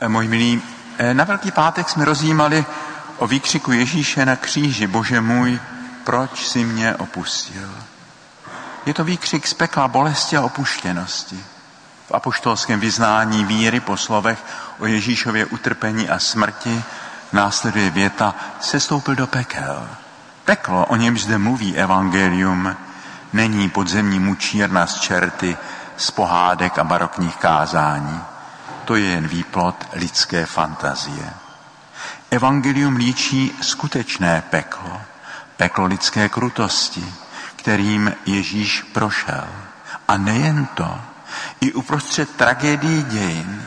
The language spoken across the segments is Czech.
Eh, Můj milí, eh, na Velký pátek jsme rozjímali o výkřiku Ježíše na kříži. Bože můj, proč si mě opustil? Je to výkřik z pekla bolesti a opuštěnosti. V apoštolském vyznání víry po slovech o Ježíšově utrpení a smrti následuje věta sestoupil do pekel. Peklo, o něm zde mluví evangelium, není podzemní mučírna z čerty, z pohádek a barokních kázání. To je jen výplot lidské fantazie. Evangelium líčí skutečné peklo, peklo lidské krutosti, kterým Ježíš prošel. A nejen to, i uprostřed tragédii dějin,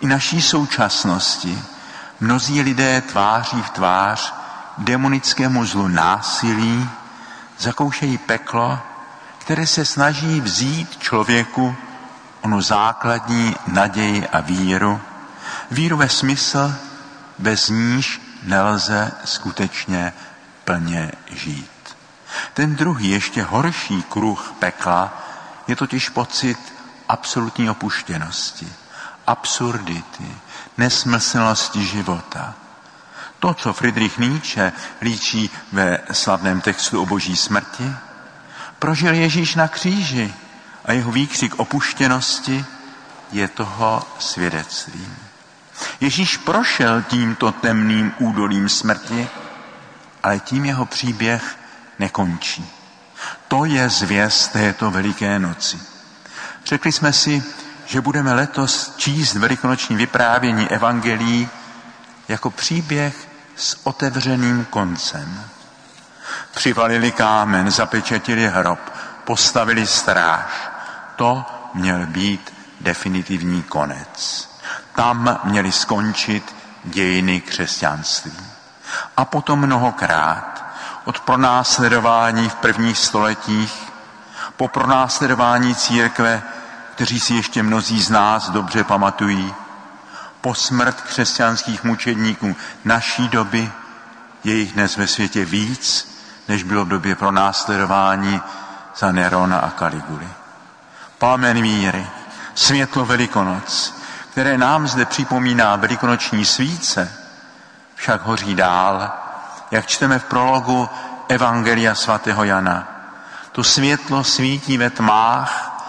i naší současnosti, mnozí lidé tváří v tvář demonickému zlu násilí zakoušejí peklo, které se snaží vzít člověku onu základní naději a víru, víru ve smysl, bez níž nelze skutečně plně žít. Ten druhý, ještě horší kruh pekla je totiž pocit absolutní opuštěnosti, absurdity, nesmyslnosti života. To, co Friedrich Nietzsche líčí ve slavném textu o boží smrti, prožil Ježíš na kříži a jeho výkřik opuštěnosti je toho svědectvím. Ježíš prošel tímto temným údolím smrti, ale tím jeho příběh nekončí. To je zvěst této veliké noci. Řekli jsme si, že budeme letos číst velikonoční vyprávění evangelií jako příběh s otevřeným koncem. Přivalili kámen, zapečetili hrob, postavili stráž. To měl být definitivní konec. Tam měly skončit dějiny křesťanství. A potom mnohokrát od pronásledování v prvních stoletích po pronásledování církve, kteří si ještě mnozí z nás dobře pamatují, po smrt křesťanských mučedníků naší doby je jich dnes ve světě víc, než bylo v době pronásledování za Nerona a Kaliguly. Plamen míry, světlo Velikonoc, které nám zde připomíná velikonoční svíce, však hoří dál, jak čteme v prologu Evangelia svatého Jana. To světlo svítí ve tmách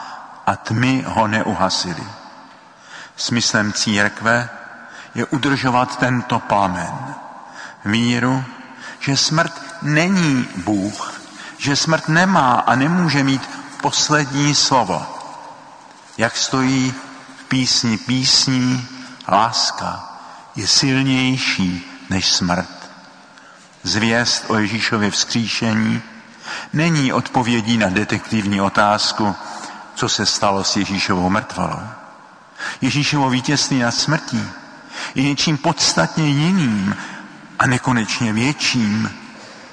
a tmy ho neuhasily. Smyslem církve je udržovat tento plamen. Víru, že smrt není Bůh, že smrt nemá a nemůže mít poslední slovo. Jak stojí v písni písní, láska je silnější než smrt. Zvěst o Ježíšově vzkříšení není odpovědí na detektivní otázku, co se stalo s Ježíšovou mrtvolou. Ježíšovo vítězství nad smrtí je něčím podstatně jiným a nekonečně větším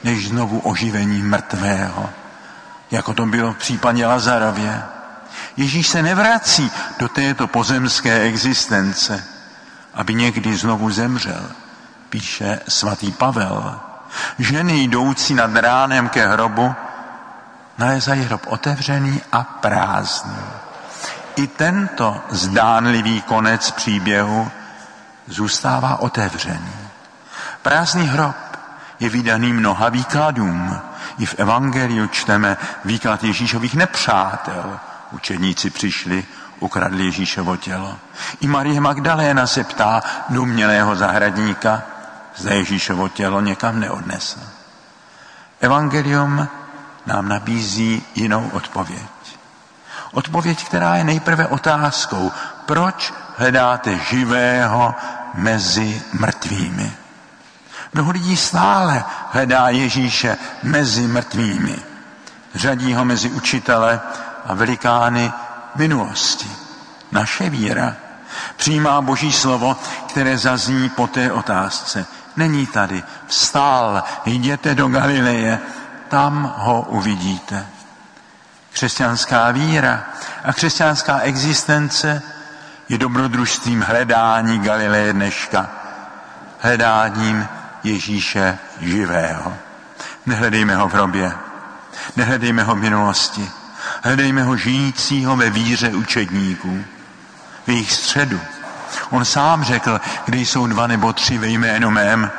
než znovu oživení mrtvého, jako to bylo v případě Lazarově. Ježíš se nevrací do této pozemské existence, aby někdy znovu zemřel, píše svatý Pavel. Ženy jdoucí nad ránem ke hrobu nalezají hrob otevřený a prázdný. I tento zdánlivý konec příběhu zůstává otevřený. Prázdný hrob je vydaný mnoha výkladům. I v Evangeliu čteme výklad Ježíšových nepřátel. Učedníci přišli, ukradli Ježíšovo tělo. I Marie Magdaléna se ptá důmělého zahradníka, zda Ježíšovo tělo někam neodnesl. Evangelium nám nabízí jinou odpověď. Odpověď, která je nejprve otázkou, proč hledáte živého mezi mrtvými. Mnoho lidí stále hledá Ježíše mezi mrtvými. Řadí ho mezi učitele a velikány minulosti. Naše víra přijímá Boží slovo, které zazní po té otázce. Není tady. Vstál, jděte do Galileje, tam ho uvidíte. Křesťanská víra a křesťanská existence je dobrodružstvím hledání Galileje dneška. Hledáním Ježíše živého. Nehledejme ho v hrobě, nehledejme ho v minulosti, hledejme ho žijícího ve víře učedníků, v jejich středu, On sám řekl, kde jsou dva nebo tři ve jménu mém,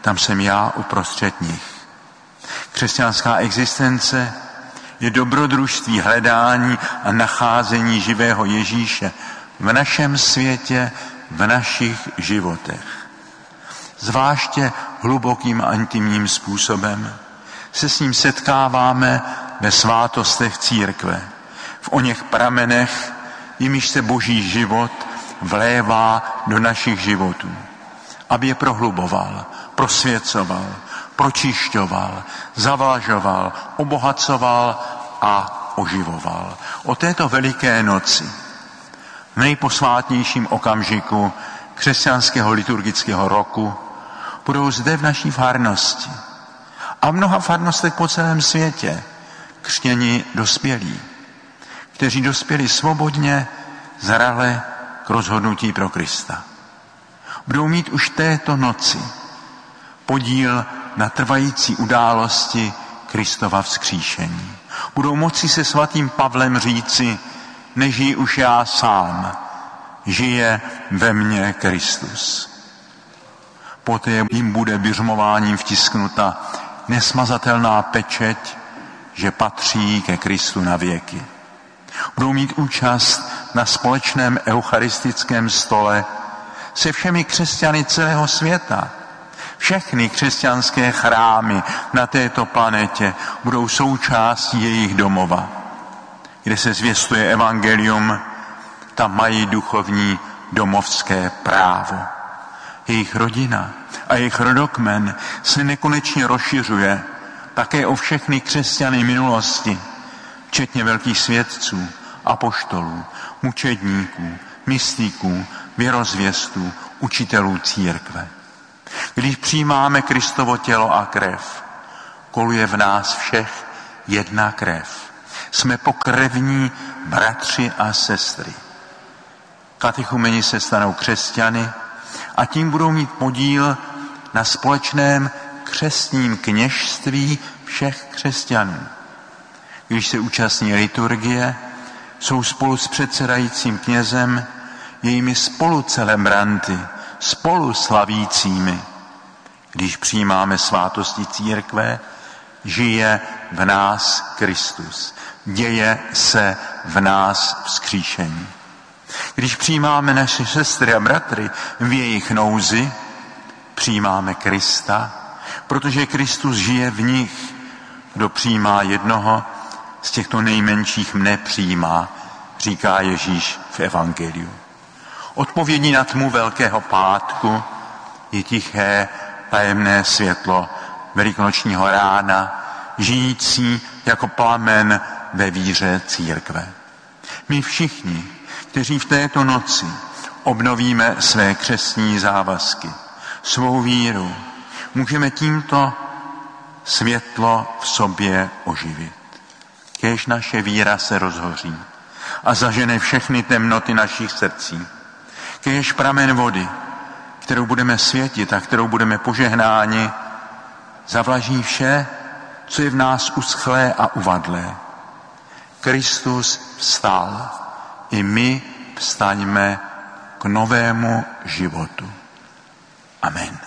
tam jsem já uprostřed nich. Křesťanská existence je dobrodružství hledání a nacházení živého Ježíše v našem světě, v našich životech. Zvláště hlubokým a intimním způsobem se s ním setkáváme ve svátostech církve, v o něch pramenech, jimiž se boží život vlévá do našich životů, aby je prohluboval, prosvěcoval, pročišťoval, zavlažoval, obohacoval a oživoval. O této veliké noci, v nejposvátnějším okamžiku křesťanského liturgického roku, budou zde v naší farnosti a v mnoha farnostech po celém světě křtěni dospělí, kteří dospěli svobodně, zrale k rozhodnutí pro Krista. Budou mít už této noci podíl na trvající události Kristova vzkříšení. Budou moci se svatým Pavlem říci, nežijí už já sám, žije ve mně Kristus. Poté jim bude běžmováním vtisknuta nesmazatelná pečeť, že patří ke Kristu na věky. Budou mít účast na společném eucharistickém stole se všemi křesťany celého světa. Všechny křesťanské chrámy na této planetě budou součástí jejich domova. Kde se zvěstuje evangelium, tam mají duchovní domovské právo. Jejich rodina a jejich rodokmen se nekonečně rozšiřuje také o všechny křesťany minulosti, včetně velkých svědců, apoštolů, mučedníků, mystiků, věrozvěstů, učitelů církve. Když přijímáme Kristovo tělo a krev, koluje v nás všech jedna krev. Jsme pokrevní bratři a sestry. Katechumeni se stanou křesťany a tím budou mít podíl na společném křesním kněžství všech křesťanů. Když se účastní liturgie, jsou spolu s předsedajícím knězem jejími spolucelebranty, spolu slavícími. Když přijímáme svátosti církve, žije v nás Kristus. Děje se v nás vzkříšení. Když přijímáme naše sestry a bratry v jejich nouzi, přijímáme Krista, protože Kristus žije v nich. Kdo přijímá jednoho z těchto nejmenších mne přijímá, říká Ježíš v Evangeliu. Odpovědí na tmu Velkého pátku je tiché, tajemné světlo velikonočního rána, žijící jako plamen ve víře církve. My všichni, kteří v této noci obnovíme své křesní závazky, svou víru, můžeme tímto světlo v sobě oživit. Kéž naše víra se rozhoří a zažene všechny temnoty našich srdcí. Kéž pramen vody, kterou budeme světit a kterou budeme požehnáni, zavlaží vše, co je v nás uschlé a uvadlé. Kristus vstal. I my vstaňme k novému životu. Amen.